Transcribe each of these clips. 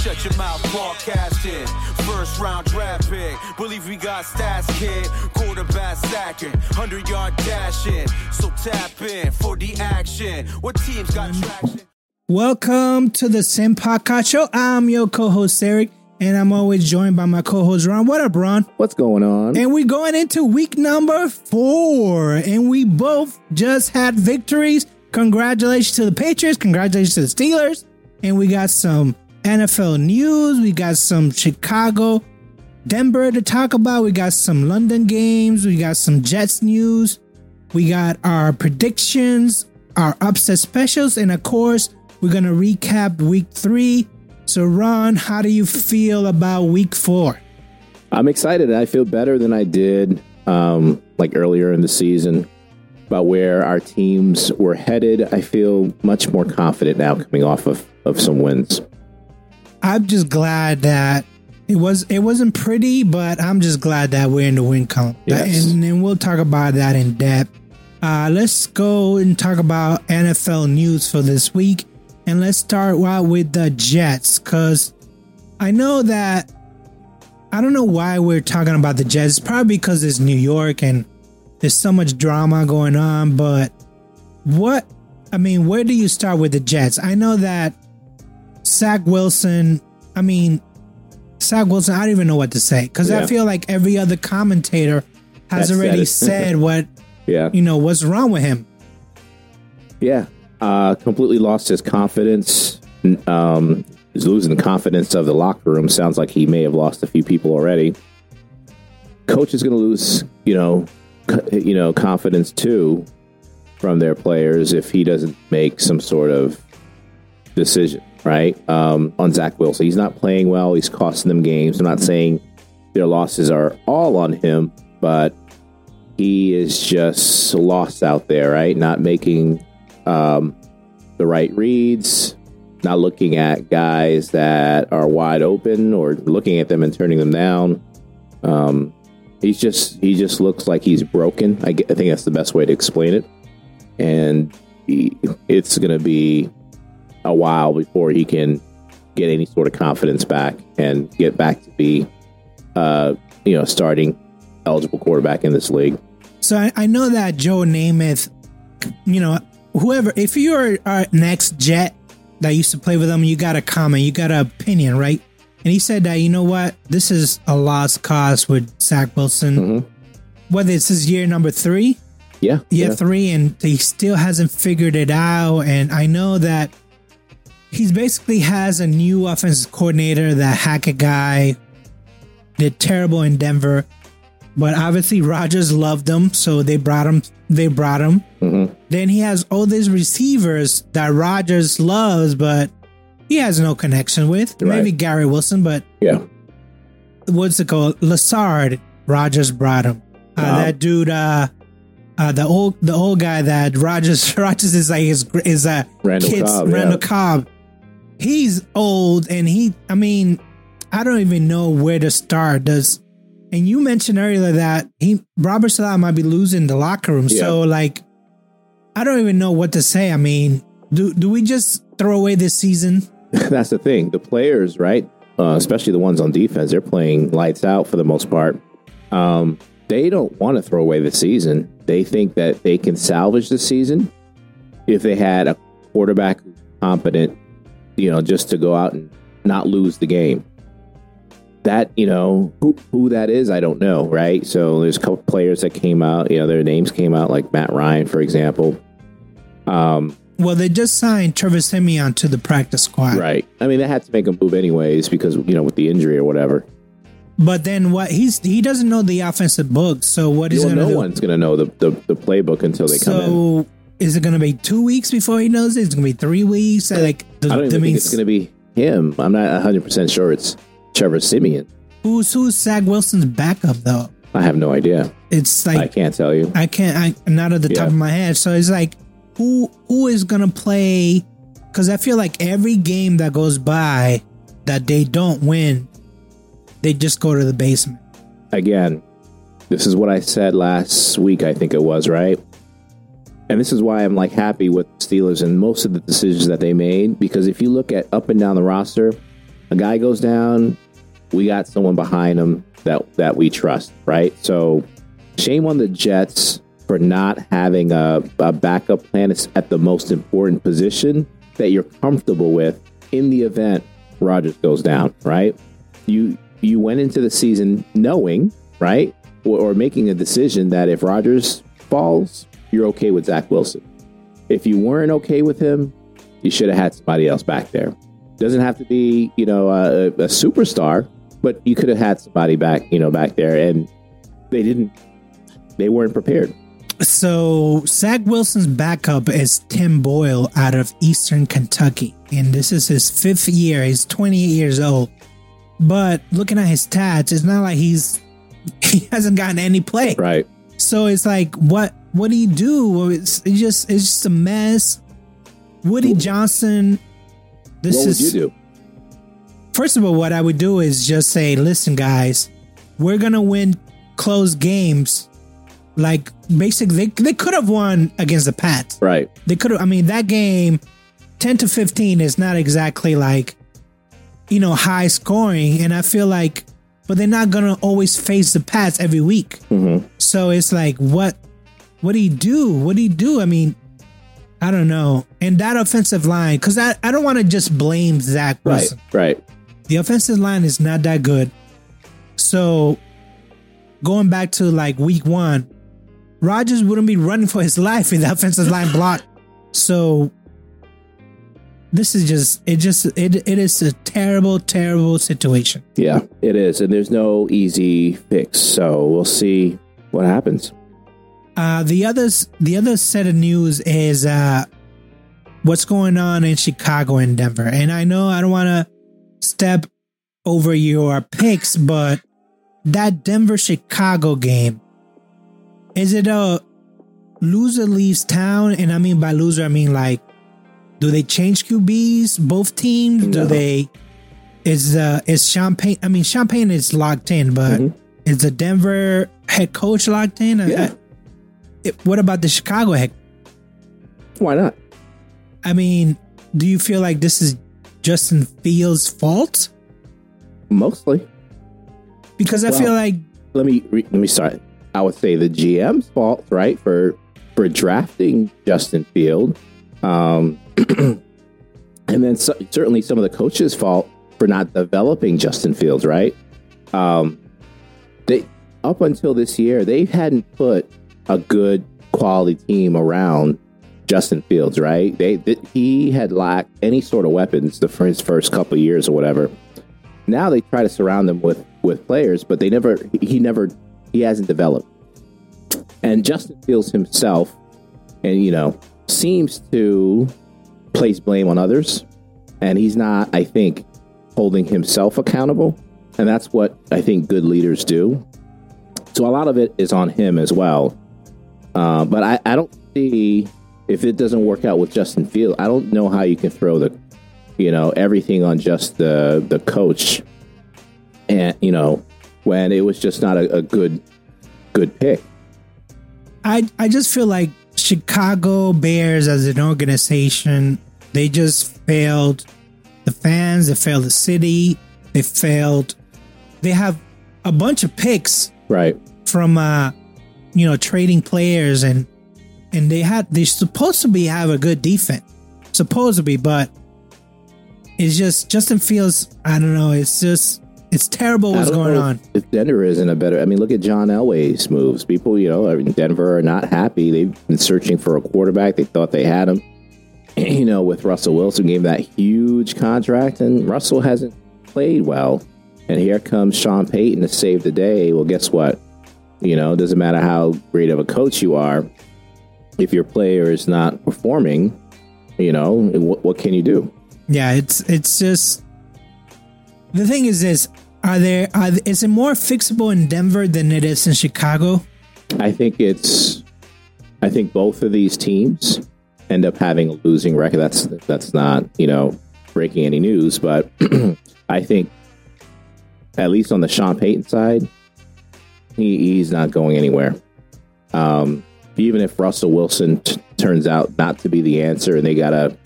shut your mouth broadcasting. First round draft pick. Believe we got stats, kid. Quarterback stacking. 100 yard dashing. So tap in for the action. What teams got traction? Welcome to the Sim Show. I'm your co-host Eric, and I'm always joined by my co-host Ron. What up, Ron? What's going on? And we're going into week number four, and we both just had victories. Congratulations to the Patriots. Congratulations to the Steelers. And we got some NFL news. We got some Chicago, Denver to talk about. We got some London games. We got some Jets news. We got our predictions, our upset specials, and of course, we're going to recap week three. So, Ron, how do you feel about week four? I'm excited. I feel better than I did um, like earlier in the season about where our teams were headed. I feel much more confident now coming off of, of some wins. I'm just glad that it was it wasn't pretty, but I'm just glad that we're in the win column. Yes. And then we'll talk about that in depth. Uh, let's go and talk about NFL news for this week. And let's start out with the Jets because I know that I don't know why we're talking about the Jets. It's probably because it's New York and there's so much drama going on. But what, I mean, where do you start with the Jets? I know that Zach Wilson, I mean, Zach Wilson, I don't even know what to say because I feel like every other commentator has That said already said what, Yeah. you know, what's wrong with him. Yeah. Uh, completely lost his confidence. Um, he's losing the confidence of the locker room. Sounds like he may have lost a few people already. Coach is going to lose, you know, co- you know, confidence too from their players if he doesn't make some sort of decision, right? Um, on Zach Wilson, he's not playing well. He's costing them games. I'm not saying their losses are all on him, but he is just lost out there, right? Not making um, the right reads, not looking at guys that are wide open or looking at them and turning them down. Um, he's just he just looks like he's broken. I, ge- I think that's the best way to explain it. And he, it's going to be a while before he can get any sort of confidence back and get back to be, uh, you know, starting eligible quarterback in this league. So I, I know that Joe Namath, you know, whoever, if you're our next Jet that used to play with him, you got a comment, you got an opinion, right? And he said that, you know what, this is a lost cause with Zach Wilson. Mhm. Whether it's his year number three, Yeah, year three, and he still hasn't figured it out. And I know that he's basically has a new offensive coordinator, that Hackett guy, did terrible in Denver. But obviously Rodgers loved him, so they brought him. They brought him. Mhm. Then he has all these receivers that Rodgers loves, but he has no connection with. Right. Maybe Garrett Wilson, but yeah. what's it called? Lazard. Rodgers brought him. Uh, Wow. That dude, uh, uh, the old the old guy that Rodgers Rodgers is like his is a Randall kid's Cobb, Randall yeah. Cobb. He's old and he. I mean, I don't even know where to start. Does and you mentioned earlier that he Robert Saleh might be losing the locker room. So like, I don't even know what to say. I mean, do do we just throw away this season? That's the thing. The players, right? Uh, especially the ones on defense, they're playing lights out for the most part. Um, they don't want to throw away the season. They think that they can salvage the season if they had a quarterback competent, you know, just to go out and not lose the game. That you know who who that is, I don't know, right? So there's a couple players that came out, you know, their names came out, like Matt Ryan, for example. Um, Well, they just signed Trevor Siemian to the practice squad. Right. I mean, they had to make a move anyways because you know with the injury or whatever. But then what? He's he doesn't know the offensive book. So what is Well, no do? one's going to know the, the the playbook until they come in. Is it gonna be two weeks before he knows it? Is it gonna be three weeks? Like the, I don't even think means it's going to be him. I'm not 100 percent sure it's Trevor Siemian. who's who's Zach Wilson's backup though? I have no idea. It's like I can't tell you. I can't. I am not at the top of my head. So it's like who who is gonna play? Because I feel like every game that goes by that they don't win, they just go to the basement. Again, this is what I said last week. I think it was right. And this is why I'm like happy with Steelers and most of the decisions that they made because if you look at up and down the roster, a guy goes down, we got someone behind him that that we trust, right? So shame on the Jets for not having a, a backup plan at the most important position that you're comfortable with in the event Rodgers goes down, right? You you went into the season knowing, right? Or, or making a decision that if Rodgers falls, you're okay with Zach Wilson. If you weren't okay with him, you should have had somebody else back there. Doesn't have to be, you know, a, a superstar, but you could have had somebody back, you know, back there, and they didn't. They weren't prepared. So Zach Wilson's backup is Tim Boyle out of Eastern Kentucky, and this is his fifth year. He's 28 years old, but looking at his stats, it's not like he's he hasn't gotten any play. Right. So it's like, what what do you do? It's, it's just it's just a mess. Woody Johnson. This what is would you do? first of all, what I would do is just say, listen, guys, we're gonna win close games. Like basically, they, they could have won against the Pats. Right. They could have. I mean, that game, ten to fifteen, is not exactly like, you know, high scoring, and I feel like, but they're not gonna always face the Pats every week. Mm-hmm. So it's like, what, what do you do? What do you do? I mean, I don't know. And that offensive line, because I, I don't want to just blame Zach Right. Right. The offensive line is not that good. So going back to like week one, Rodgers wouldn't be running for his life if the offensive line blocked. So this is just it just it it is a terrible, terrible situation. Yeah, it is, and there's no easy fix. So we'll see what happens. Uh the others the other set of news is uh what's going on in Chicago and Denver. And I know I don't wanna step over your picks, but that Denver Chicago game, is it a loser leaves town? And I mean by loser, I mean like, do they change QBs? Both teams? Do they? Is uh is Champagne? I mean Champagne is locked in, but is the Denver head coach locked in? Mm-hmm. Yeah. Uh, it- what about the Chicago head? Why not? I mean, do you feel like this is Justin Fields' fault? Mostly. Because I Well- feel like Let me re- let me start. I would say the GM's fault, right, for for drafting Justin Field, um, and then so, certainly some of the coaches' fault for not developing Justin Fields, right? Um, they up until this year they hadn't put a good quality team around Justin Fields, right? They, th he had lacked any sort of weapons the for his first couple years or whatever. Now they try to surround them with with players, but they never he never he hasn't developed. And Justin Fields himself, and you know, seems to place blame on others, and he's not, I think, holding himself accountable. And that's what I think good leaders do. So a lot of it is on him as well. Uh, but I, I don't see if it doesn't work out with Justin Field. I don't know how you can throw the, you know, everything on just the the coach, and you know, when it was just not a, a good good pick. I I just feel like Chicago Bears as an organization, they just failed the fans, they failed the city, they failed they have a bunch of picks Right. from uh you know trading players and and they had they're supposed to be have a good defense supposed to be but it's just Justin Fields I don't know it's just it's terrible what's going know on If Denver isn't a better, I mean, look at John Elway's moves. People, you know, Denver are not happy. They've been searching for a quarterback. They thought they had him. You know, with Russell Wilson, gave that huge contract, and Russell hasn't played well. And here comes Sean Payton to save the day. Well, guess what? You know, it doesn't matter how great of a coach you are. If your player is not performing, you know, what, what can you do? yeah it's it's just the thing is this are there are is it more fixable in Denver than it is in Chicago I think it's. I think both of these teams end up having a losing record. That's that's not you know breaking any news, but I think at least on the Sean Payton side, he, he's not going anywhere. Um, even if Russell Wilson t- turns out not to be the answer, and they gotta,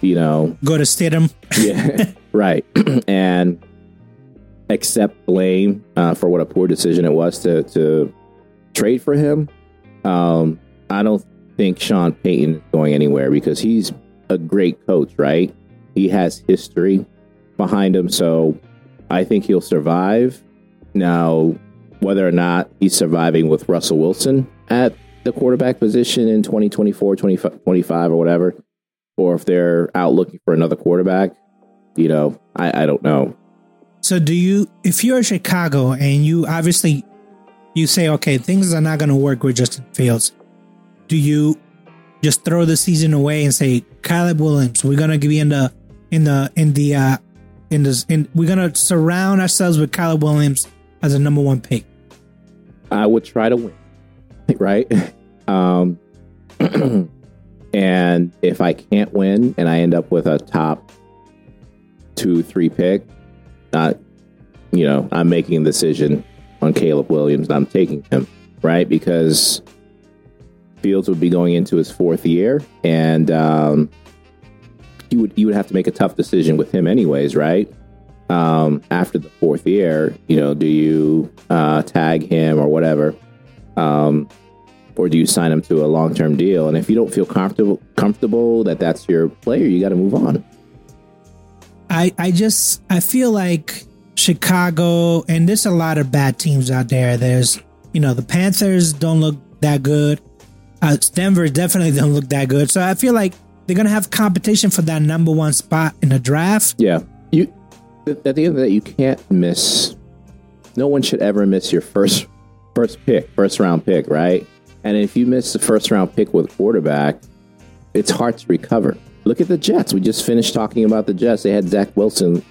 you know, go to Stidham yeah, right, and accept blame uh, for what a poor decision it was to to trade for him. Um, I don't think Sean Payton is going anywhere because he's a great coach, right? He has history behind him, so I think he'll survive. Now, whether or not he's surviving with Russell Wilson at the quarterback position in 2024, 2025, or whatever, or if they're out looking for another quarterback, you know, I, I don't know. So, do you, if you're Chicago and you obviously you say, okay, things are not to work with Justin Fields, do you just throw the season away and say, Caleb Williams, we're to be in the in the in the uh in this in we're to surround ourselves with Caleb Williams as a number one pick? I would try to win, right? Um, and if I can't win and I end up with a top two, three pick, not, you know, I'm making a decision on Caleb Williams I'm taking him, right? Because Fields would be going into his fourth year and um, you would you would have to make a tough decision with him anyways, right? Um, after the fourth year, you know, do you uh, tag him or whatever? Um, or do you sign him to a long term deal? And if you don't feel comfortable comfortable that that's your player, you got to move on. I I just I feel like Chicago and there's a lot of bad teams out there. There's you know the Panthers don't look that good. Uh, Denver definitely don't look that good. So I feel like they're gonna have competition for that number one spot in the draft. Yeah, you at the end of the day, you can't miss. No one should ever miss your first first pick, first round pick, right? And if you miss the first round pick with quarterback, it's hard to recover. Look at the Jets. We just finished talking about the Jets. They had Zach Wilson,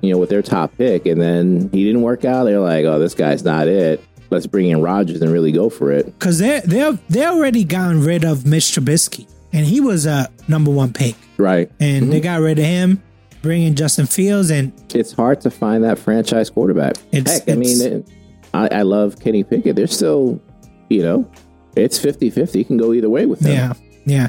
you know, with their top pick, and then he didn't work out. They're like, oh, this guy's not it. Let's bring in Rodgers and really go for it. Because they they they already gotten rid of Mitch Trubisky, and he was a number one pick, right? And mm-hmm. they got rid of him, bringing Justin Fields, and it's hard to find that franchise quarterback. It's, Heck, it's, I mean, it, I, I love Kenny Pickett. They're still, you know, it's 50 50. You can go either way with them. Yeah. Yeah.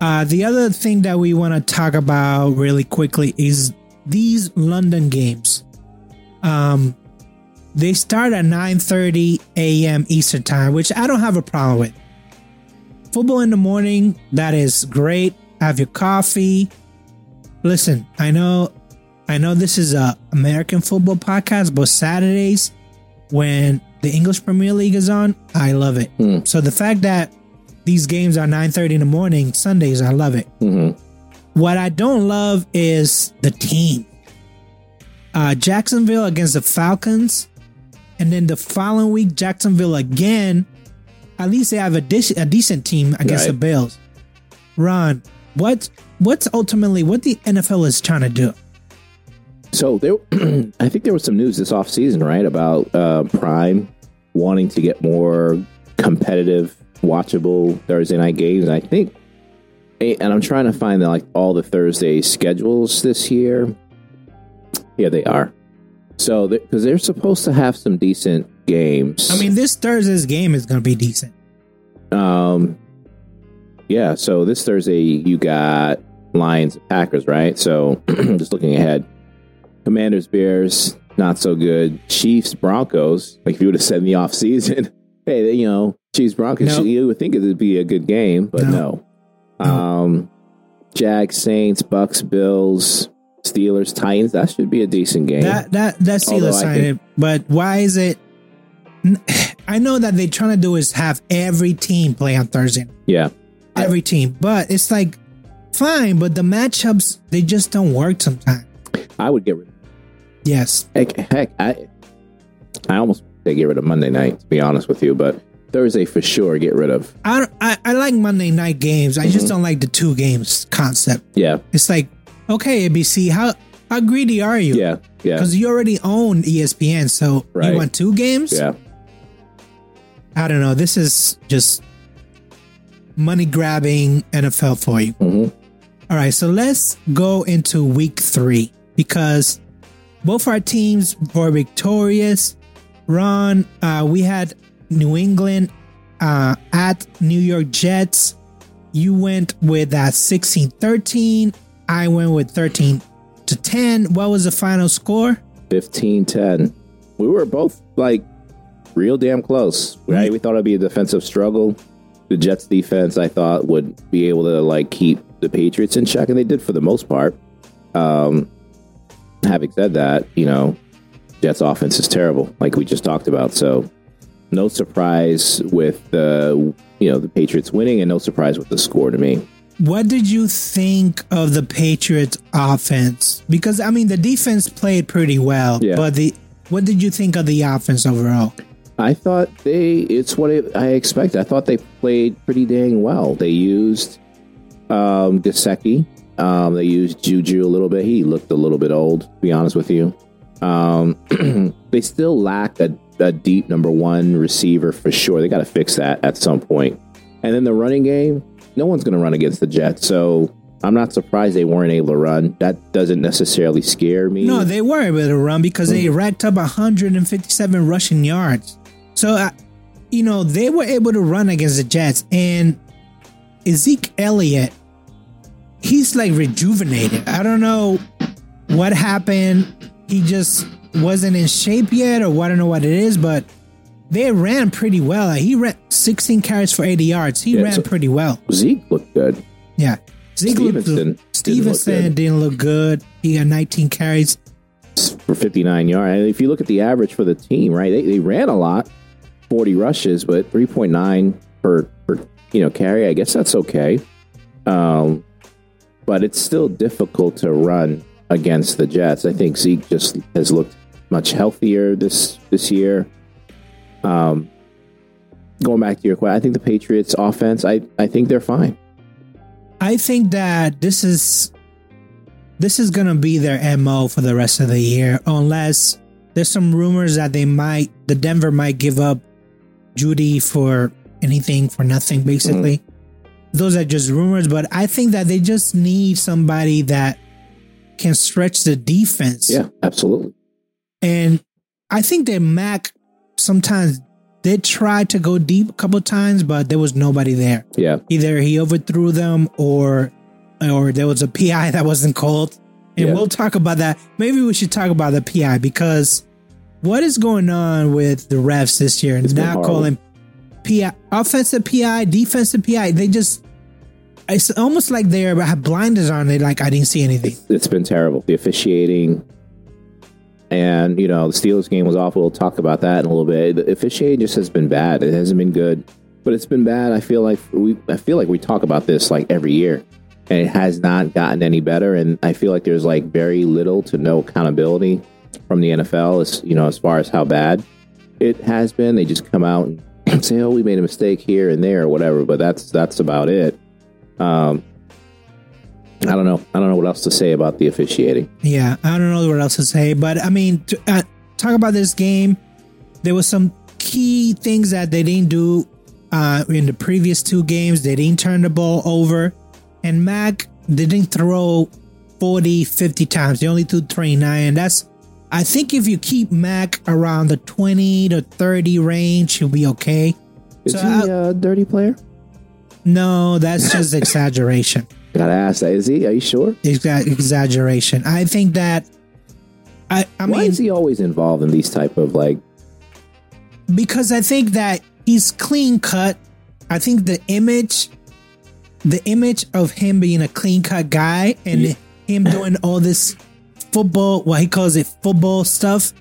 Uh, the other thing that we want to talk about really quickly is these London games. Um, they start at 9:30 a.m. Eastern time, which I don't have a problem with. Football in the morning, that is great. Have your coffee. Listen, I know I know this is a American football podcast, but Saturdays when the English Premier League is on, I love it. Mm. So the fact that these games are 9:30 in the morning Sundays, I love it. Mm-hmm. What I don't love is the team. Uh, Jacksonville against the Falcons, and then the following week Jacksonville again. At least they have a, de- a decent team against right. the Bills. Ron, what what's ultimately what the NFL is trying to do? So there, I think there was some news this offseason, right, about uh, Prime wanting to get more competitive, watchable Thursday night games. And I think, and I'm trying to find the, like all the Thursday schedules this year. Yeah, they are. So because they're supposed to have some decent games. I mean, this Thursday's game is going to be decent. Um, yeah. So this Thursday you got Lions Packers, right? So just looking ahead. Commanders, Bears, not so good. Chiefs, Broncos. Like if you would have said in the off season, hey, you know, Chiefs, Broncos, nope. you would think it would be a good game, but no. no. Um, Jags, Saints, Bucks, Bills, Steelers, Titans. That should be a decent game. That that that Steelers think, but why is it? I know that they're trying to do is have every team play on Thursday. Yeah, every I, team, but it's like fine, but the matchups they just don't work sometimes. I would get rid of Yes. Heck, heck I, I almost say get rid of Monday night, to be honest with you, but Thursday for sure get rid of. I, I, I like Monday night games. I mm-hmm. just don't like the two games concept. Yeah. It's like, okay, ABC, how how greedy are you? Yeah. Yeah. Because you already own ESPN, so right. you want two games? Yeah. I don't know. This is just money grabbing NFL for you. Mm-hmm. All right, so let's go into week three because both our teams were victorious. Ron, uh, we had New England uh, at New York Jets. You went with that 16 13. I went with 13 to 10. What was the final score? 15 10. We were both like real damn close. Right? We thought it'd be a defensive struggle. The Jets defense, I thought, would be able to like keep the Patriots in check, and they did for the most part. Um, having said that, you know, Jets offense is terrible, like we just talked about. So, no surprise with the you know the Patriots winning, and no surprise with the score to me. What did you think of the Patriots offense? Because I mean, the defense played pretty well, Yeah. but the what did you think of the offense overall? I thought they, it's what I expected. I thought they played pretty dang well. They used um, Gesicki. Um, they used Juju a little bit. He looked a little bit old, to be honest with you. Um, they still lack a, a deep number one receiver for sure. They got to fix that at some point. And then the running game, no one's going to run against the Jets. So I'm not surprised they weren't able to run. That doesn't necessarily scare me. No, they were able to run because they Mm. racked up 157 rushing yards. So, uh, you know, they were able to run against the Jets. And Zeke Elliott, he's like rejuvenated. I don't know what happened. He just wasn't in shape yet, or I don't know what it is, but they ran pretty well. Like, he ran 16 carries for 80 yards. He Yeah, ran so- pretty well. Zeke looked good. Yeah. Zeke looked- Stevenson didn't look Stevenson good. didn't look good. He got 19 carries. for 59 yards. And if you look at the average for the team, right, they, they ran a lot, 40 rushes, but 3.9 per, per you know carry. I guess that's okay. Um, but it's still difficult to run against the Jets. I think Zeke just has looked much healthier this this year. Um, going back to your question, I think the Patriots offense, I, I think they're fine. I think that this is this is gonna be their mo for the rest of the year, unless there's some rumors that they might the Denver might give up Jeudy for anything for nothing, basically. Those are just rumors, but I think that they just need somebody that can stretch the defense. Yeah, absolutely. And I think that Mac sometimes did try to go deep a couple times, but there was nobody there Yeah, either he overthrew them or or there was a PI that wasn't called. And Yeah. we'll talk about that. Maybe we should talk about the PI because what is going on with the refs this year? It's been Not calling PI offensive PI, defensive PI. They just it's almost like they're have blinders on. They like I didn't see anything. it's been terrible. The officiating, and you know, the Steelers game was awful. We'll talk about that in a little bit. The officiating just has been bad. It hasn't been good, but it's been bad. I feel like we, I feel like we talk about this like every year, and it has not gotten any better. And I feel like there's like very little to no accountability from the NFL, as you know, as far as how bad it has been. They just come out and say, "Oh, we made a mistake here and there, or whatever," but that's that's about it. Um, I don't know. I don't know what else to say about the officiating. Yeah, I don't know what else to say, but I mean, to, uh, talk about this game. There was some key things that they didn't do uh, in the previous two games. They didn't turn the ball over, and Mac didn't throw 40, 50 times. They only threw 29, and that's. I think if you keep Mac around the 20 to 30 range, he'll be okay. Is So he I- a dirty player? No, that's just exaggeration. Gotta ask that. Is he? Are you sure? Exa- exaggeration. I think that. I, I Why mean, is he always involved in these type of like? because I think that he's clean cut. I think the image, the image of him being a clean cut guy and Yeah. him doing all this football, what he calls it football stuff.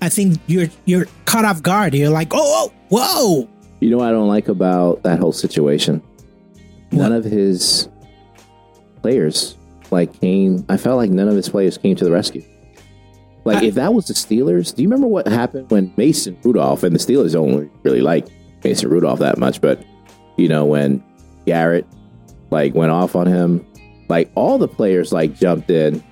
I think you're you're caught off guard. You're like, oh, oh whoa. You know what I don't like about that whole situation? None of his players like came. I felt like none of his players came to the rescue. Like I- if that was the Steelers, do you remember what happened when Mason Rudolph and the Steelers don't really like Mason Rudolph that much, but you know when Garrett like went off on him, like all the players like jumped in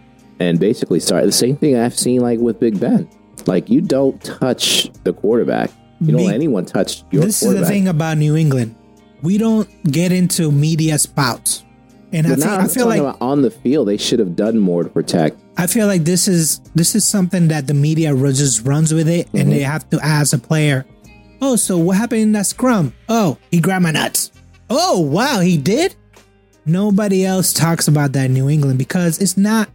and basically started the same thing I've seen like with Big Ben. Like you don't touch the quarterback. You don't let anyone touch your this is the thing about New England. We don't get into media spouts. And I think I feel like on the field, they should have done more to protect. I feel like this is this is something that the media just runs with it, and they mm-hmm. have to ask a player, "Oh, so what happened in that scrum? Oh, he grabbed my nuts. Oh, wow, he did." Nobody else talks about that in New England because it's not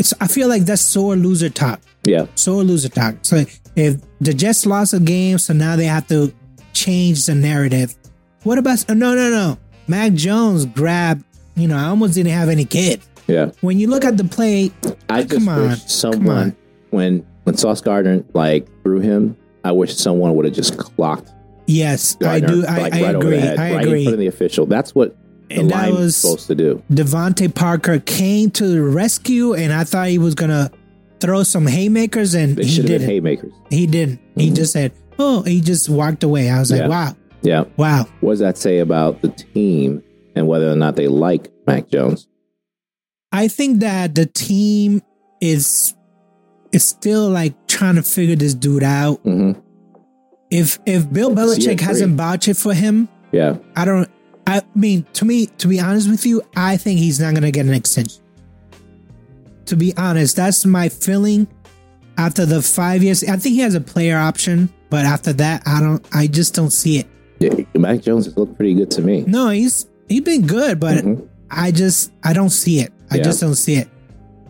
it's I feel like that's sore loser talk. Yeah. Sore loser talk. So if the Jets lost a game, so now they have to change the narrative. What about no no no? Mac Jones grabbed, you know, I almost didn't have any kid. Yeah. When you look at the play, I just Come on, wish come someone on. when when Sauce Gardner like threw him, I wish someone would have just clocked yes, I do. I, like, I right agree. head, I right in agree. front of the official. That's what the And line was was- supposed to do. DeVante Parker came to the rescue, and I thought he was gonna throw some haymakers, and They he should have been didn't. haymakers. He didn't. He Mhm. just said, "Oh," he just walked away. I was like, "Wow, Yeah. wow." What does that say about the team and whether or not they like Mac Jones? I think that the team is is still like trying to figure this dude out. hmm If if Bill Belichick hasn't vouched for him, Yeah. I don't. I mean, to me, to be honest with you, I think he's not gonna get an extension. To be honest, that's my feeling. After the five years, I think he has a player option, but after that, I don't. I just don't see it. yeah. Mac Jones has looked pretty good to me. No, he's he's been good, but Mhm. I just I don't see it. I Yeah. just don't see it.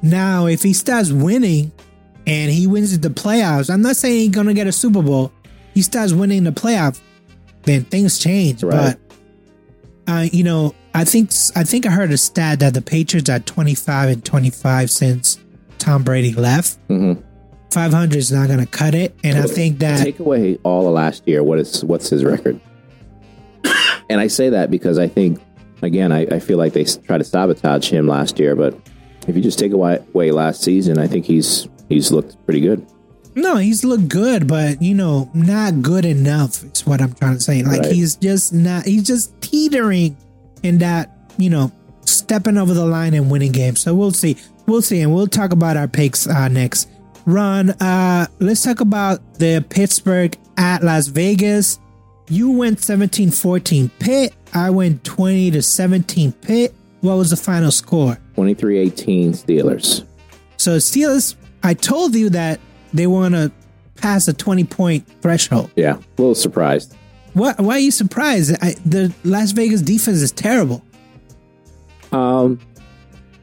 Now, if he starts winning and he wins the playoffs, I'm not saying he's gonna get a Super Bowl. He starts winning the playoff, then things change. Right. But uh, you know, I think I think I heard a stat that the Patriots are 25 and 25 since Tom Brady left. Mhm. 500 is not gonna cut it, and I think that Take away all of last year. What is what's his record? and I say that because I think again, I, I feel like they try to sabotage him last year. But if you just take away, away last season, I think he's he's looked pretty good. No, he's looked good, but you know, not good enough is what I'm trying to say. Like Right. he's just not he's just teetering in that, you know, stepping over the line and winning games. So we'll see. We'll see and we'll talk about our picks uh next. Ron, uh let's talk about the Pittsburgh at Las Vegas. You went 17-14 Pitt. I went 20 to 17 Pitt. What was the final score? 23-18 Steelers. So Steelers, I told you that they want to pass a 20 point threshold. Yeah, a little surprised. What? Why are you surprised? I, the Las Vegas defense is terrible. Um,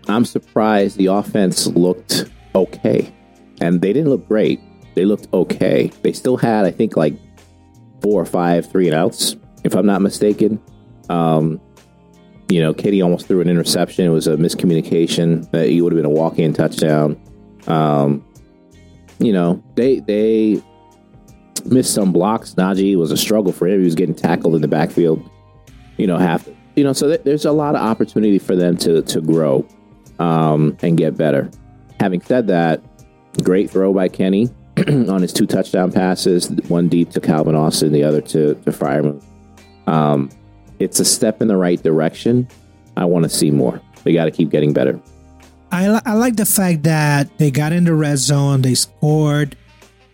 I'm surprised the offense looked okay, and they didn't look great. They looked okay. They still had, I think, like four or five three and outs, if I'm not mistaken. Um, you know, Kitty almost threw an interception. It was a miscommunication. That he would have been a walk-in touchdown. Um, you know, they they missed some blocks. Najee was a struggle for him. He was getting tackled in the backfield. You know, half. You know, so th- there's a lot of opportunity for them to to grow um, and get better. Having said that, great throw by Kenny on his two touchdown passes. One deep to Calvin Austin, the other to to Freiermuth. Um, it's a step in the right direction. I want to see more. They got to keep getting better. I, I like the fact that they got in the red zone, they scored.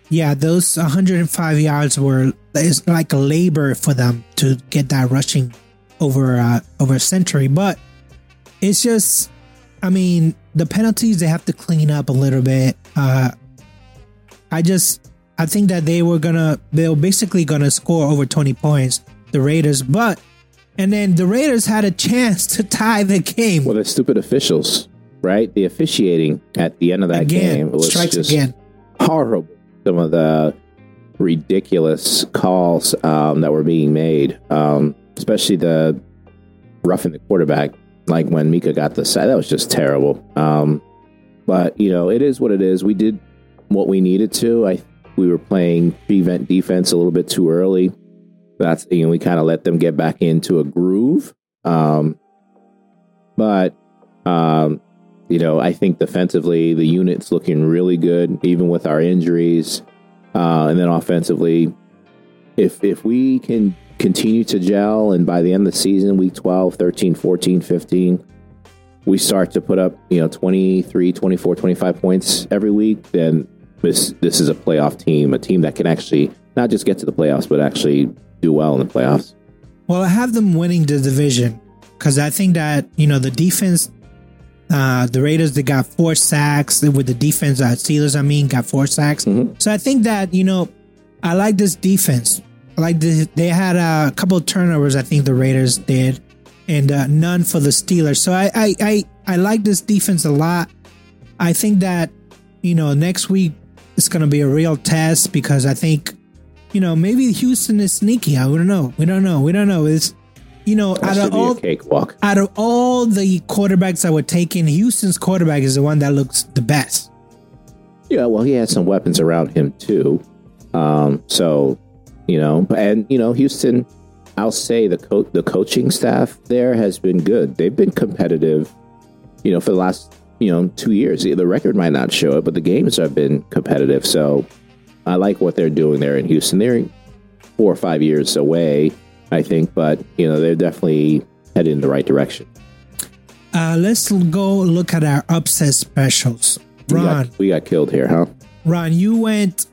Yeah, those 105 yards were it's like a labor for them to get that rushing over uh, over a century. But it's just, I mean, the penalties they have to clean up a little bit. Uh, I just, I think that they were gonna, they were basically gonna score over 20 points, the Raiders. But and then the Raiders had a chance to tie the game. Well, the stupid officials, right? The officiating at the end of that again, game was strikes just again. horrible. Some of the ridiculous calls um, that were being made, um, especially the roughing the quarterback, like when Minkah got the sack. That was just terrible. Um, but you know, it is what it is. We did what we needed to. I we were playing prevent defense a little bit too early. That's you know we kind of let them get back into a groove. Um, but um, you know, I think defensively the unit's looking really good, even with our injuries. Uh, and then offensively, if if we can continue to gel and by the end of the season, week 12, 13, 14, 15, we start to put up, you know, 23, 24, 25 points every week, then this this is a playoff team, a team that can actually not just get to the playoffs, but actually do well in the playoffs. Well, I have them winning the division because I think that you know the defense, uh, the Raiders they got four sacks with the defense. Uh, Steelers, I mean, got four sacks. Mhm. So I think that you know I like this defense. I like this. They had a couple of turnovers. I think the Raiders did, and uh, none for the Steelers. So I I I, I like this defense a lot. I think that you know next week it's going to be a real test because I think you know maybe Houston is sneaky. I don't know. We don't know. We don't know. It's you know That out of all cakewalk. out of all the quarterbacks that were taken, Houston's quarterback is the one that looks the best. Yeah, well, he has some weapons around him too. Um, so, you know, and you know, Houston, I'll say the co- the coaching staff there has been good. They've been competitive, you know, for the last you know two years. The record might not show it, but the games have been competitive. So, I like what they're doing there in Houston. They're four or five years away, I think, but you know, they're definitely headed in the right direction. Uh, let's go look at our upset specials. We Ron, got, we got killed here, huh? Ron, you went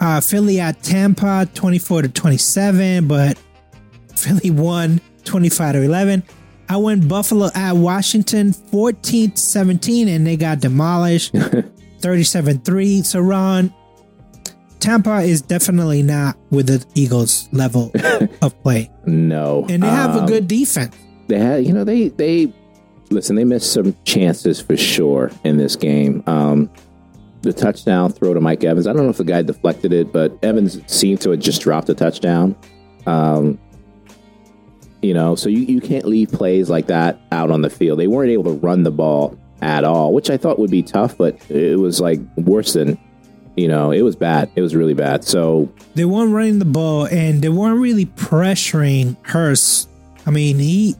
uh, Philly at Tampa, twenty-four to twenty-seven, but Philly won twenty-five to eleven. I went Buffalo at Washington, fourteen to seventeen, and they got demolished, thirty-seven three. So Ron, Tampa is definitely not with the Eagles' level of play, No, and they have a Um, good defense. they had you know they they listen they missed some chances for sure in this game um the touchdown throw to mike evans i don't know if the guy deflected it but evans seemed to have just dropped a touchdown um you know so you, you can't leave plays like that out on the field they weren't able to run the ball at all which i thought would be tough but it was like worse than you know it was bad it was really bad so they weren't running the ball and they weren't really pressuring Hurts. I mean, he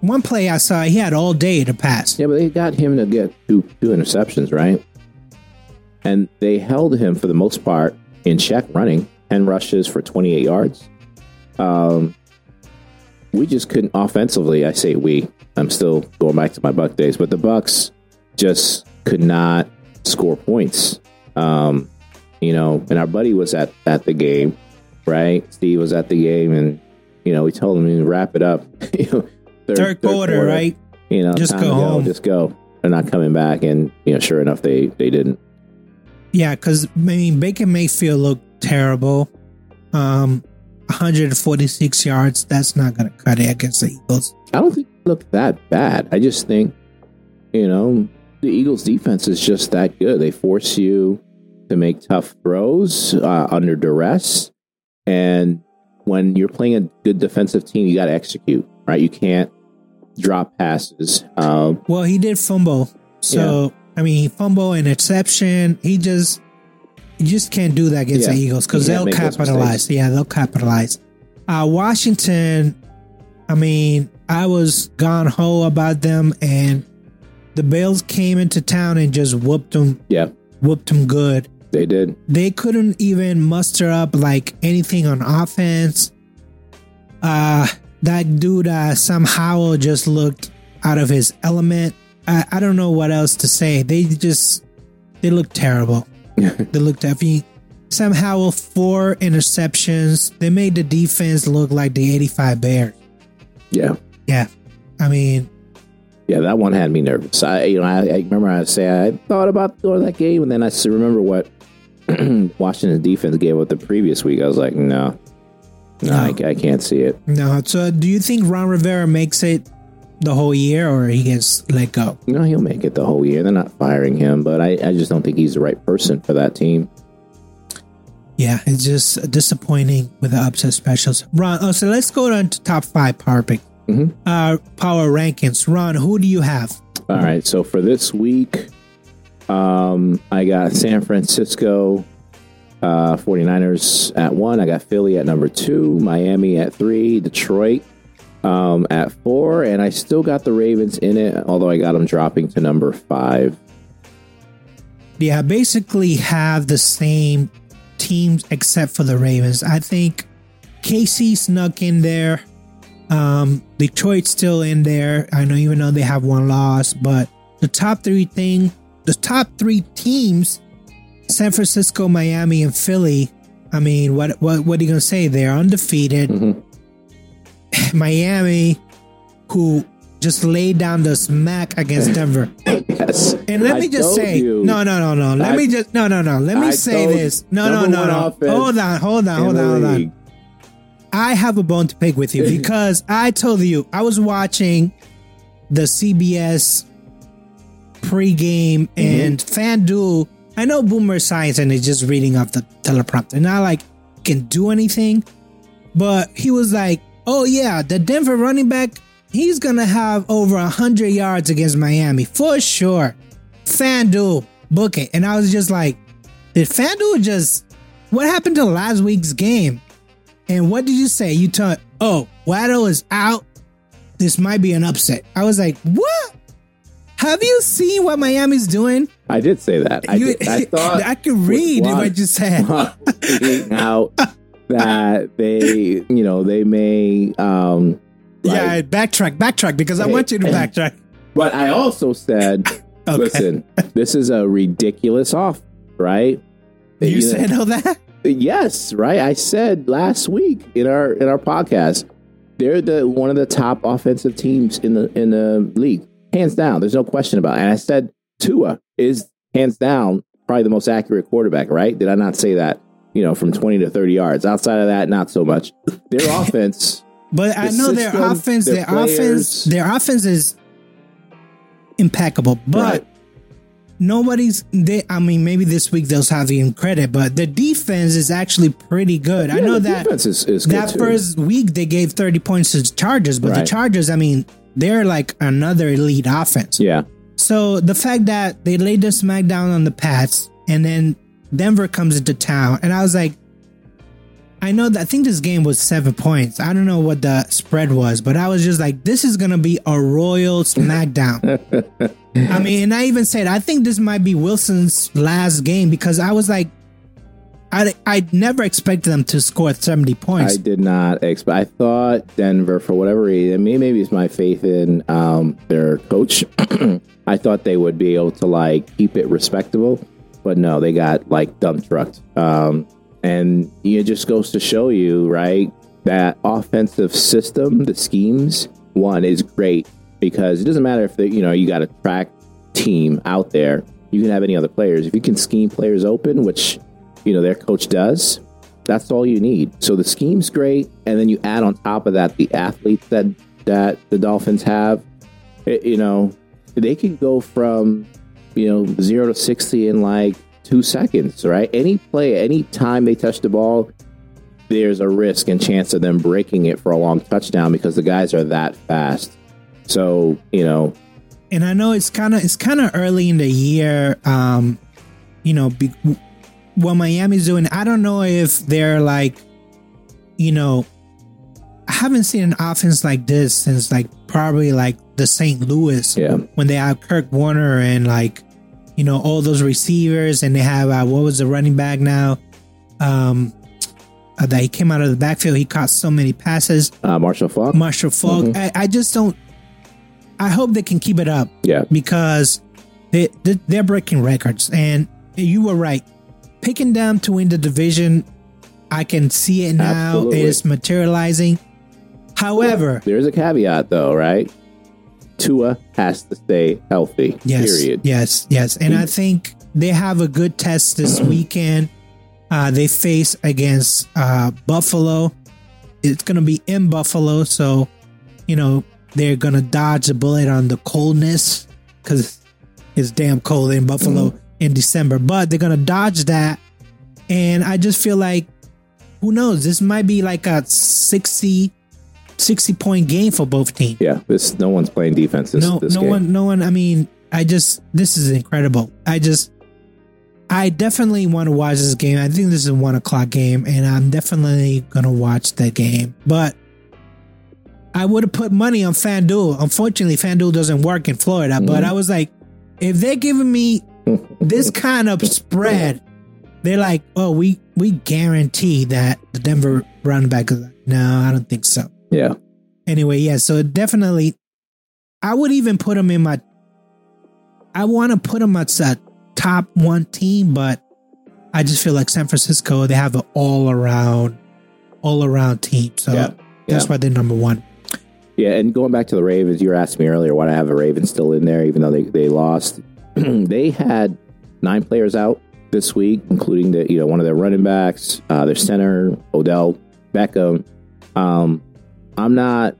one play I saw he had all day to pass. Yeah, but they got him to get two two interceptions, right? And they held him for the most part in check, running ten rushes for twenty eight yards. Um, we just couldn't offensively. I say we. I'm still going back to my Buck days, but the Bucks just could not score points. Um, you know, and our buddy was at at the game, right? Steve was at the game, and you know, we told him to wrap it up. you know, Third, quarter, right? you know, Just go home. Just go. They're not coming back, and you know, sure enough, they they didn't. Yeah, because I mean Baker Mayfield looked terrible. Um, 146 yards. That's not going to cut it against the Eagles. I don't think it looked that bad. I just think, you know, the Eagles' defense is just that good. They force you to make tough throws uh, under duress, and when you're playing a good defensive team, you got to execute. Right? You can't drop passes. Um, Well, he did fumble. So I mean, fumble and interception. He just you just can't do that against Yeah, the Eagles because they'll can't make those capitalize. Yeah, they'll capitalize. Uh, Washington. I mean, I was gone ho about them, and the Bills came into town and just whooped them, yeah, whooped them good. they did. They couldn't even muster up like anything on offense. Uh that dude uh, Sam Howell just looked out of his element. I, I don't know what else to say. They just they look terrible. They looked mean, Sam Howell four interceptions. They made the defense look like the 85 Bears. Yeah. Yeah. I mean, Yeah, that one had me nervous. I, you know, I, I remember I say I thought about going to that game, and then I remember what Washington defense gave up the previous week. I was like, no, no, I, I can't see it. no. So do you think Ron Rivera makes it the whole year or he gets let go? No, he'll make it the whole year. They're not firing him, but I, I just don't think he's the right person for that team. Yeah, it's just disappointing with the upset specials. Ron, oh, so let's go on to top five power pick. Mhm. Uh, power rankings. Ron, who do you have? All right, so for this week, um, I got San Francisco uh, 49ers at one. I got Philly at number two, Miami at three, Detroit um, at four, and I still got the Ravens in it, although I got them dropping to number five. Yeah, basically have the same teams except for the Ravens. I think KC snuck in there. Um, Detroit's still in there. I know even though they have one loss, but the top three thing, the top three teams, San Francisco, Miami, and Philly. I mean, what what what are you gonna say? They're undefeated. Mhm. Miami, who just laid down the smack against Denver. Yes. And let I me just say, you. no, no, no, no. Let I- me just, no, no, no. Let me I say this. No, no, no, no. Hold on, hold on, hold on, hold on. I have a bone to pick with you because I told you I was watching the CBS pregame mm-hmm. and FanDuel. I know Boomer Esiason is just reading off the teleprompter. And not like can do anything, but he was like, "Oh yeah, the Denver running back, he's gonna have over hundred yards against Miami for sure." FanDuel, book it. And I was just like, "Did FanDuel just? What happened to last week's game? And what did you say? You thought, oh, Waddle is out. This might be an upset." I was like, "What?" Have you seen what Miami's doing? I did say that. I, You- did, I thought I could read what you said. finding out that they, you know, they may. Um, Yeah, backtrack, backtrack, because I want you to backtrack. but I also said, Okay. listen, this is a ridiculous off, right? You know- said all that? Yes, right. I said last week in our in our podcast, they're the one of the top offensive teams in the in the league, hands down. There's no question about it. And I said Tua is hands down probably the most accurate quarterback. Right? Did I not say that? You know, from 20 to 30 yards. Outside of that, not so much. Their offense, But I The know their offense, their their offense, their offense is impeccable. But Right. nobody's they I mean, maybe this week they'll have even credit, but the defense is actually pretty good. I know the that defense is, is good that too. first week they gave 30 points to the Chargers, but the Right. Chargers, I mean, they're like another elite offense. yeah, So the fact that they laid the smack down on the Pats and then Denver comes into town, and I was like, I know that I think this game was seven points. I don't know what the spread was, but I was just like, this is gonna be a royal smackdown. I mean, and I even said I think this might be Wilson's last game because I was like, I I never expected them to score seventy points. I did not expect. I thought Denver, for whatever reason, maybe, maybe it's my faith in um, their coach. I thought they would be able to like keep it respectable, but no, they got like dump trucked. Um, and it just goes to show you, right, that offensive system, the schemes, one is great because it doesn't matter if they, you know you got a track team out there. You can have any other players if you can scheme players open, which you know their coach does that's all you need. So the scheme's great, and then you add on top of that the athletes that that the Dolphins have. It- you know, they can go from you know zero to sixty in like two seconds, right? Any play, any time they touch the ball, there's a risk and chance of them breaking it for a long touchdown because the guys are that fast. So you know, and I know it's kind of it's kind of early in the year. Um, you know, be, what Miami's doing. I don't know if they're like, you know, I haven't seen an offense like this since like probably like the St. Louis yeah, when they had Kurt Warner and like, you know, all those receivers, and they have uh, what was the running back now, um, uh, that he came out of the backfield. He caught so many passes. uh, Marshall Faulk. Marshall Faulk. Mm-hmm. I, I just don't. I hope they can keep it up yeah, because they, they they're breaking records. And you were right, picking them to win the division. I can see it now. Absolutely. It is materializing. However, there's a caveat though, right? Tua has to stay healthy. yes, Period. yes, yes, and I think they have a good test this weekend. Uh, they face against uh, Buffalo. It's going to be in Buffalo, so you know they're going to dodge a bullet on the coldness because it's damn cold in Buffalo in December. But they're going to dodge that, and I just feel like who knows? This might be like a 60, 60 point game for both teams. Yeah, this no one's playing defense. This, no this no game. one no one i mean i just this is incredible. I just i definitely want to watch this game. I think this is a one o'clock game and i'm definitely gonna watch the game. But i would have put money on fanduel. Unfortunately fanduel doesn't work in florida but mm-hmm. i was like if they're giving me this kind of spread they're like oh we we guarantee that the denver running back is like, no i don't think so Yeah, anyway, yeah, so definitely, I would even put them in my. I want to put them as a top one team, but I just feel like San Francisco they have an all around, all around team, so Yeah, that's yeah. why they're number one. yeah. And going back to the Ravens, you were asking me earlier why I have a Ravens still in there, even though they they lost. they had nine players out this week, including the you know one of their running backs, uh, their center Odell Beckham. Um, I'm not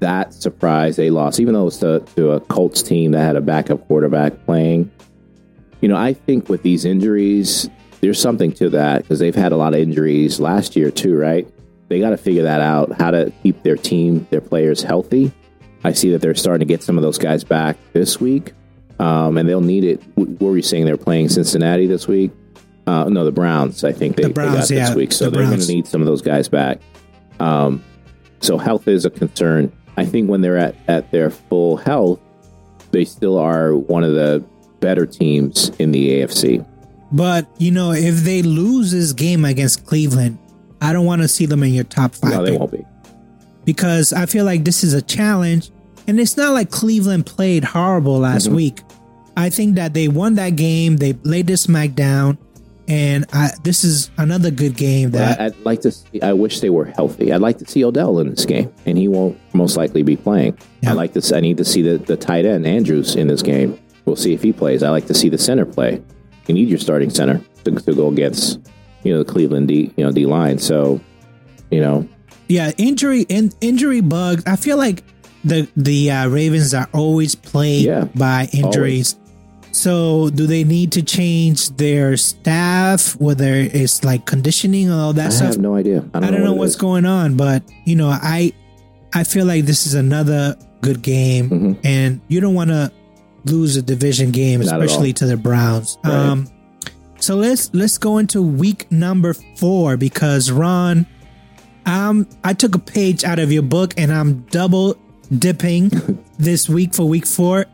that surprised they lost, even though it's to, to a Colts team that had a backup quarterback playing. You know, I think with these injuries, there's something to that because they've had a lot of injuries last year too, right? They got to figure that out, how to keep their team, their players healthy. I see that they're starting to get some of those guys back this week, um, and they'll need it. What were you saying? They're playing Cincinnati this week. Uh, no, the Browns. I think they, The Browns, they got yeah, this week, so the they're going to need some of those guys back. Um, so health is a concern. I think when they're at, at their full health, they still are one of the better teams in the AFC. But you know, if they lose this game against Cleveland, I don't want to see them in your top five No, they pick won't be. because I feel like this is a challenge, and it's not like Cleveland played horrible last Mm-hmm. week. I think that they won that game. They laid the smack down, and I, this is another good game that I'd like to. See, I wish they were healthy. I'd like to see Odell in this game, and he won't most likely be playing. Yeah. I like to. s- I need to see the, the tight end Andrews in this game. We'll see if he plays. I like to see the center play. You need your starting center to, to go against you know the Cleveland D you know D line. So you know yeah injury in, injury bugs. I feel like the the uh, Ravens are always plagued Yeah, by injuries. So, do they need to change their staff, whether it's like conditioning and all that I stuff? I have no idea. I don't, I don't know, what it what's going on, but you know, I I feel like this is another good game, Mhm. and you don't want to lose a division game, Not especially to the Browns. Right. Um, so let's let's go into week number four because Ron, um, I took a page out of your book and I'm double dipping this week for week four.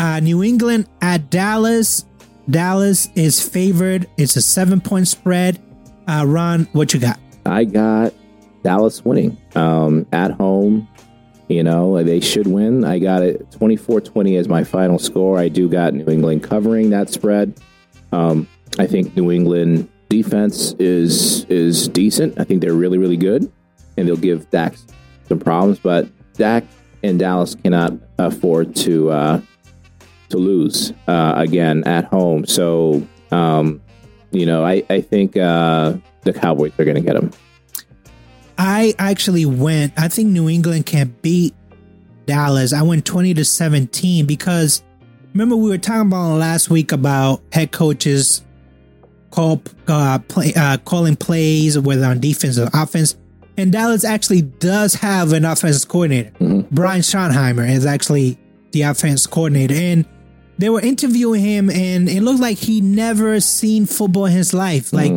Uh, New England at Dallas. Dallas is favored. It's a seven point spread. Uh, Ron, what you got? I got Dallas winning um, at home. You know, they should win. I got it 24 20 as my final score. I do got New England covering that spread. Um, I think New England defense is is decent. I think they're really, really good, and they'll give Dak some problems. But Dak and Dallas cannot afford to uh, to lose uh, again at home. So, um, you know, I, I think uh, the Cowboys are going to get them. I actually went. I think New England can beat Dallas. I went 20 to 17 because remember we were talking about last week about head coaches call uh, play, uh, calling plays whether on defense or offense. And Dallas actually does have an offense coordinator. Brian Schottenheimer is actually the offense coordinator, and they were interviewing him, and it looked like he never seen football in his life. Like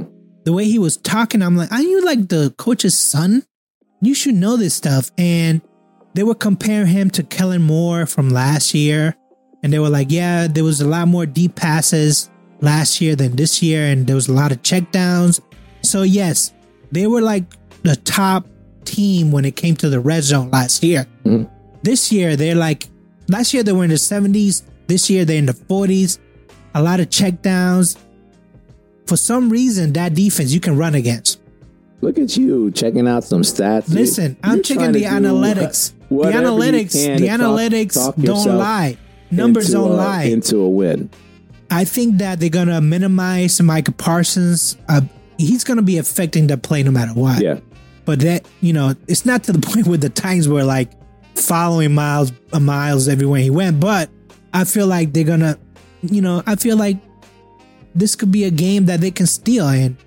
the way he was talking, I'm like, are you like the coach's son? You should know this stuff. And they were comparing him to Kellen Moore from last year. And they were like, yeah, there was a lot more deep passes last year than this year. And there was a lot of checkdowns. So, yes, they were like the top team when it came to the red zone last year. Mhm. This year, they're like, last year they were in the 70s. This year, they're in the 40s. A lot of checkdowns for some reason that defense you can run against. Look at you checking out some stats. Listen, I'm checking the to do analytics. The analytics, the analytics don't lie. Numbers don't a- lie. into a win. I think that they're gonna minimize Micah Parsons. Uh, he's gonna be affecting the play no matter what. Yeah, But that you know, it's not to the point where the Titans were like following Myles uh, Myles everywhere he went. But I feel like they're gonna, you know, I feel like this could be a game that they can steal. And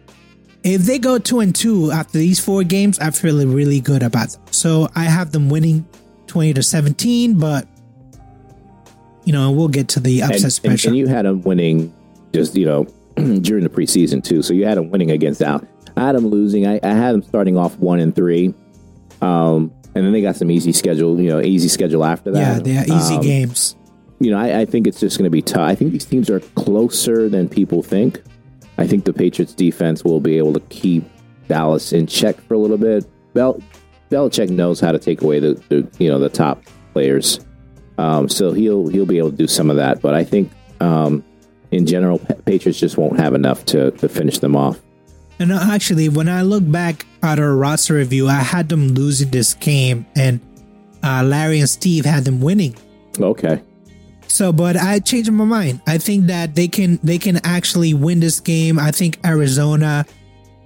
if they go two and two after these four games, I feel really good about them. So I have them winning twenty to seventeen. But you know, we'll get to the and, upset and, special. and you had them winning just you know during the preseason too. So you had them winning against Al. I had them losing. I, I had them starting off one and three, um, and then they got some easy schedule. You know, easy schedule after that. yeah, they are easy Um, games. You know, I, I think it's just going to be tough. I think these teams are closer than people think. I think the Patriots defense will be able to keep Dallas in check for a little bit. Bel- Belichick knows how to take away the, the you know the top players, um, so he'll he'll be able to do some of that. But I think um, in general, Patriots just won't have enough to to finish them off. And uh, actually, when I look back at our roster review, I had them losing this game, and uh, Larry and Steve had them winning. Okay, So, but I changed my mind. I think that they can they can actually win this game. I think Arizona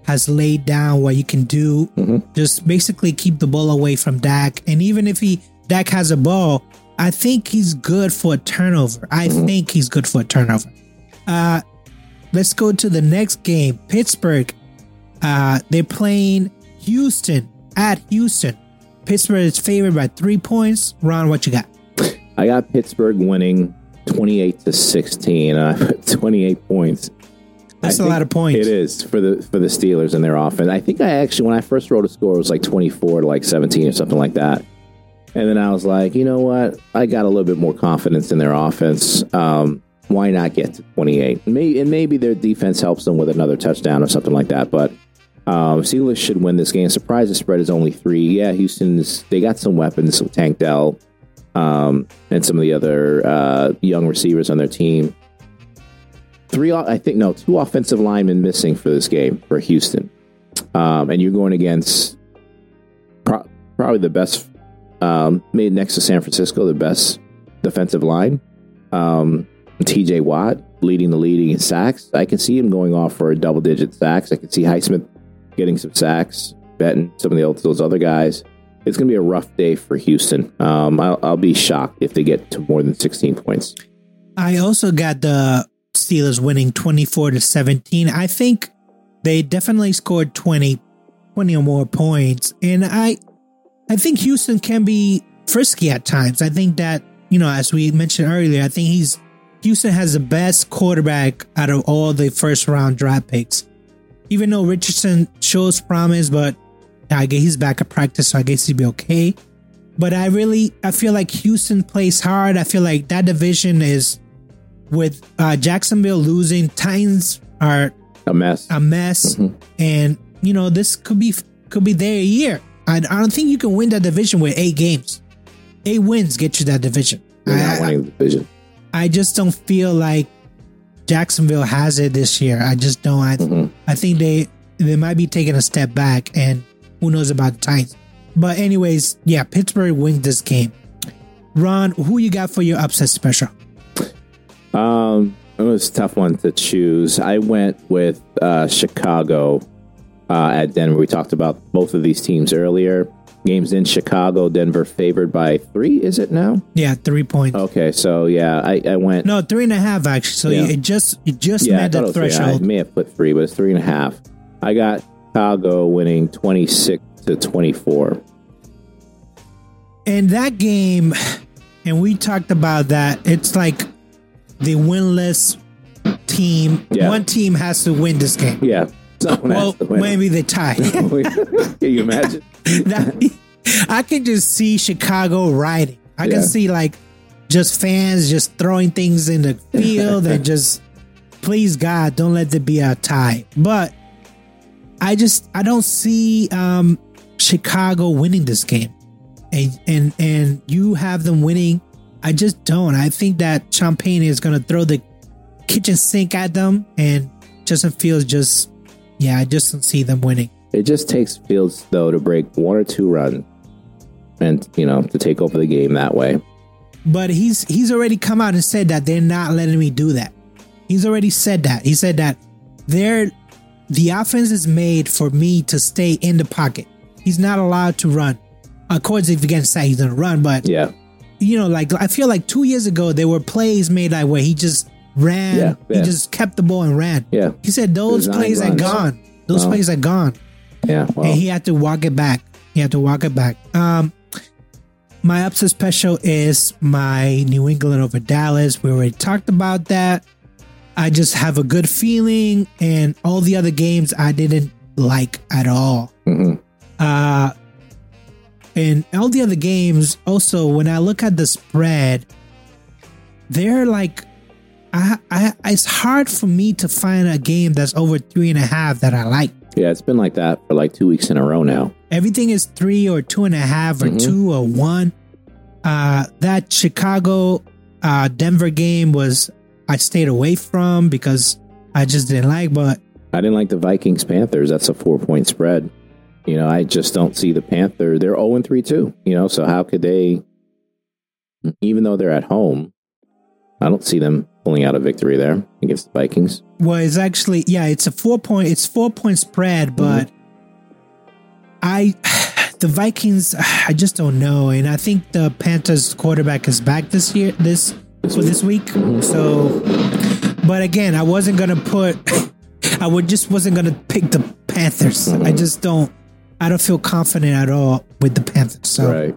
has laid down what you can do. Just basically keep the ball away from Dak, and even if he Dak has a ball, I think he's good for a turnover. I Mm-hmm. think he's good for a turnover. Uh, let's go to the next game. Pittsburgh. Uh, they're playing Houston at Houston. Pittsburgh is favored by three points. Ron, what you got? I got Pittsburgh winning 28 to 16. I put 28 points. That's a lot of points. It is for the for the Steelers and their offense. I think I actually when I first wrote a score it was like 24 to like 17 or something like that. And then I was like, you know what? I got a little bit more confidence in their offense. Um, why not get to 28? Maybe, and maybe their defense helps them with another touchdown or something like that. But um, Steelers should win this game. Surprise, the spread is only three. Yeah, Houston's they got some weapons, with Tank Dell, um, and some of the other uh, young receivers on their team. Three, I think, no, two offensive linemen missing for this game for Houston, um, and you're going against pro- probably the best, um, made next to San Francisco, the best defensive line. Um, T.J. Watt leading the leading in sacks. I can see him going off for a double digit sacks. I can see Highsmith getting some sacks, betting some of the, those other guys. It's going to be a rough day for Houston. Um, I'll, I'll be shocked if they get to more than 16 points. I also got the Steelers winning 24 to 17. I think they definitely scored 20, 20 or more points. And I I think Houston can be frisky at times. I think that, you know, as we mentioned earlier, I think he's Houston has the best quarterback out of all the first round draft picks. Even though Richardson shows promise, but I guess he's back at practice, so I guess he'd be okay. But I really I feel like Houston plays hard. I feel like that division is with uh, Jacksonville losing, Titans are A mess. a mess, and you know this could be could be their year. I, I don't think you can win that division with eight games. Eight wins get you that division. Not I, winning the division. I just don't feel like Jacksonville has it this year. I just don't. I, I think they they might be taking a step back, and who knows about the But anyways, yeah, Pittsburgh wins this game. Ron, who you got for your upset special? Um, it was a tough one to choose. I went with uh, Chicago uh, at Denver. We talked about both of these teams earlier. Games in Chicago, Denver favored by three. Is it now? Yeah, three points. Okay, so yeah, I, I went. No, three and a half actually. So Yeah. it just it just yeah, met the was three. I may have put three, but it's three and a half. I got Chicago winning twenty six to twenty four. And that game, and we talked about that. It's like the winless team. Yeah. One team has to win this game. Yeah, someone Well, has to win. maybe they tie. Can you imagine? That- I can just see Chicago riding. I Yeah. can see like just fans just throwing things in the field and just please God, don't let there be a tie. But I just I don't see um Chicago winning this game. And and and you have them winning. I just don't. I think that Champagne is gonna throw the kitchen sink at them and Justin Fields just yeah, I just don't see them winning. It just takes Fields though to break one or two runs, and you know to take over the game that way. But he's he's already come out and said that they're not letting me do that. He's already said that. He said that they're the offense is made for me to stay in the pocket. He's not allowed to run. Of course, if gets sacked, he's gonna run. But Yeah, you know, like I feel like two years ago there were plays made like where he just ran. Yeah, He just kept the ball and ran. yeah, He said those plays are gone. Those Wow. plays are gone yeah. Well, and he had to walk it back. He had to walk it back. Um, my upset special is my New England over Dallas. We already talked about that. I just have a good feeling, and all the other games I didn't like at all. mhm. Uh, and all the other games, also, when I look at the spread, they're like, I, I, it's hard for me to find a game that's over three and a half that I like. yeah. It's been like that for like two weeks in a row now. everything is three or two and a half or Mhm. two or one. Uh, that Chicago uh, Denver game was I stayed away from because I just didn't like. But I didn't like the Vikings Panthers. That's a four point spread. You know, I just don't see the Panther. They're zero and three too. You know, so how could they? Even though they're at home, I don't see them pulling out a victory there against the Vikings. well, it's actually yeah, it's a four point it's four point spread, mm-hmm. but I the Vikings, I just don't know, and I think the Panthers quarterback is back this year, this for this week. So, but again, I wasn't gonna put, I would just wasn't gonna pick the Panthers. I just don't, I don't feel confident at all with the Panthers. So, Right.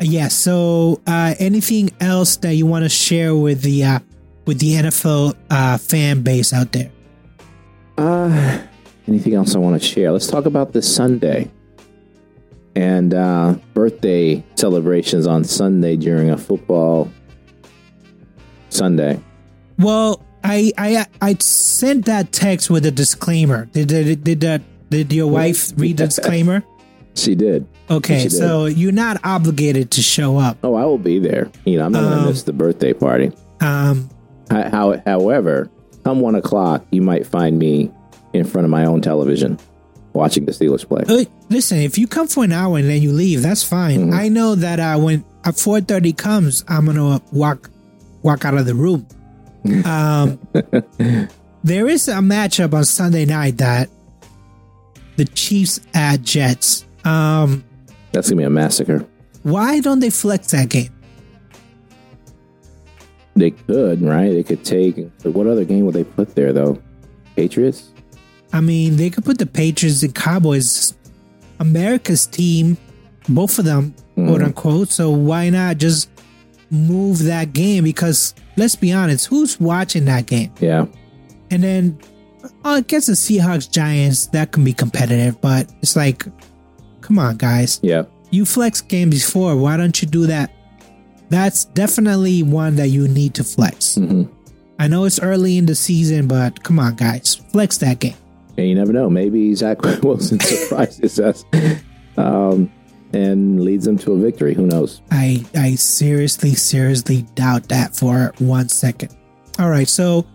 yeah. So, uh, anything else that you want to share with the uh, with the NFL uh, fan base out there? Uh, anything else I want to share? Let's talk about this Sunday and uh, birthday celebrations on Sunday during a football Sunday. Well, I I I sent that text with a disclaimer. Did did, did that did your wife read the disclaimer? She did. Okay, She did. so you're not obligated to show up. Oh, I will be there. You know, I'm not going Um, to miss the birthday party. Um, How, how, however, come one o'clock, you might find me in front of my own television watching the Steelers play. uh, listen, if you come for an hour and then you leave, that's fine. I know that uh, when at 4:30 comes, I'm gonna walk walk out of the room. Um, there is a matchup on Sunday night that the Chiefs at Jets. Um, That's gonna be a massacre. why don't they flex that game? They could, right? They could take. What other game would they put there though? Patriots. I mean, they could put the Patriots and Cowboys, America's team, both of them, quote unquote. So why not just move that game? Because let's be honest, who's watching that game? Yeah, And then oh, I guess the Seahawks Giants that can be competitive, but it's like, come on, guys, yeah. you flex game before. Why don't you do that? That's definitely one that you need to flex. hmm I know it's early in the season, but come on, guys, flex that game. And you never know. Maybe Zach Wilson surprises us um, and leads them to a victory. Who knows? I I seriously seriously doubt that for one second. All right, so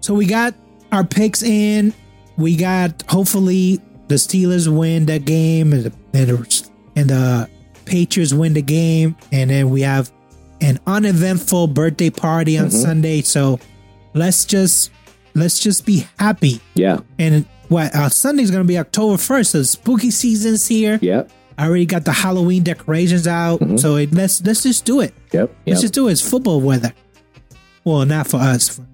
so we got our picks in. We got hopefully the Steelers win the game and the, and the, and the Patriots win the game, and then we have an uneventful birthday party on Sunday. So let's just let's just be happy. Yeah, And what uh, Sunday's gonna be October first, so spooky season's here. yep, I already got the Halloween decorations out, so it, let's let's just do it. yep, yep. Let's just do it. It's football weather. Well, not for us, for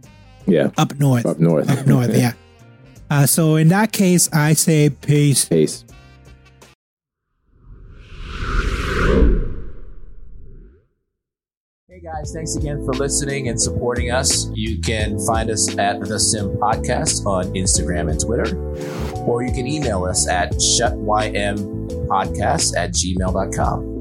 yeah. up north. Up north. Up north, yeah. Uh, so in that case, I say peace. Peace. Hey guys, thanks again for listening and supporting us. You can find us at The Sim Podcast on Instagram and Twitter, or you can email us at shutympodcast at gmail.com.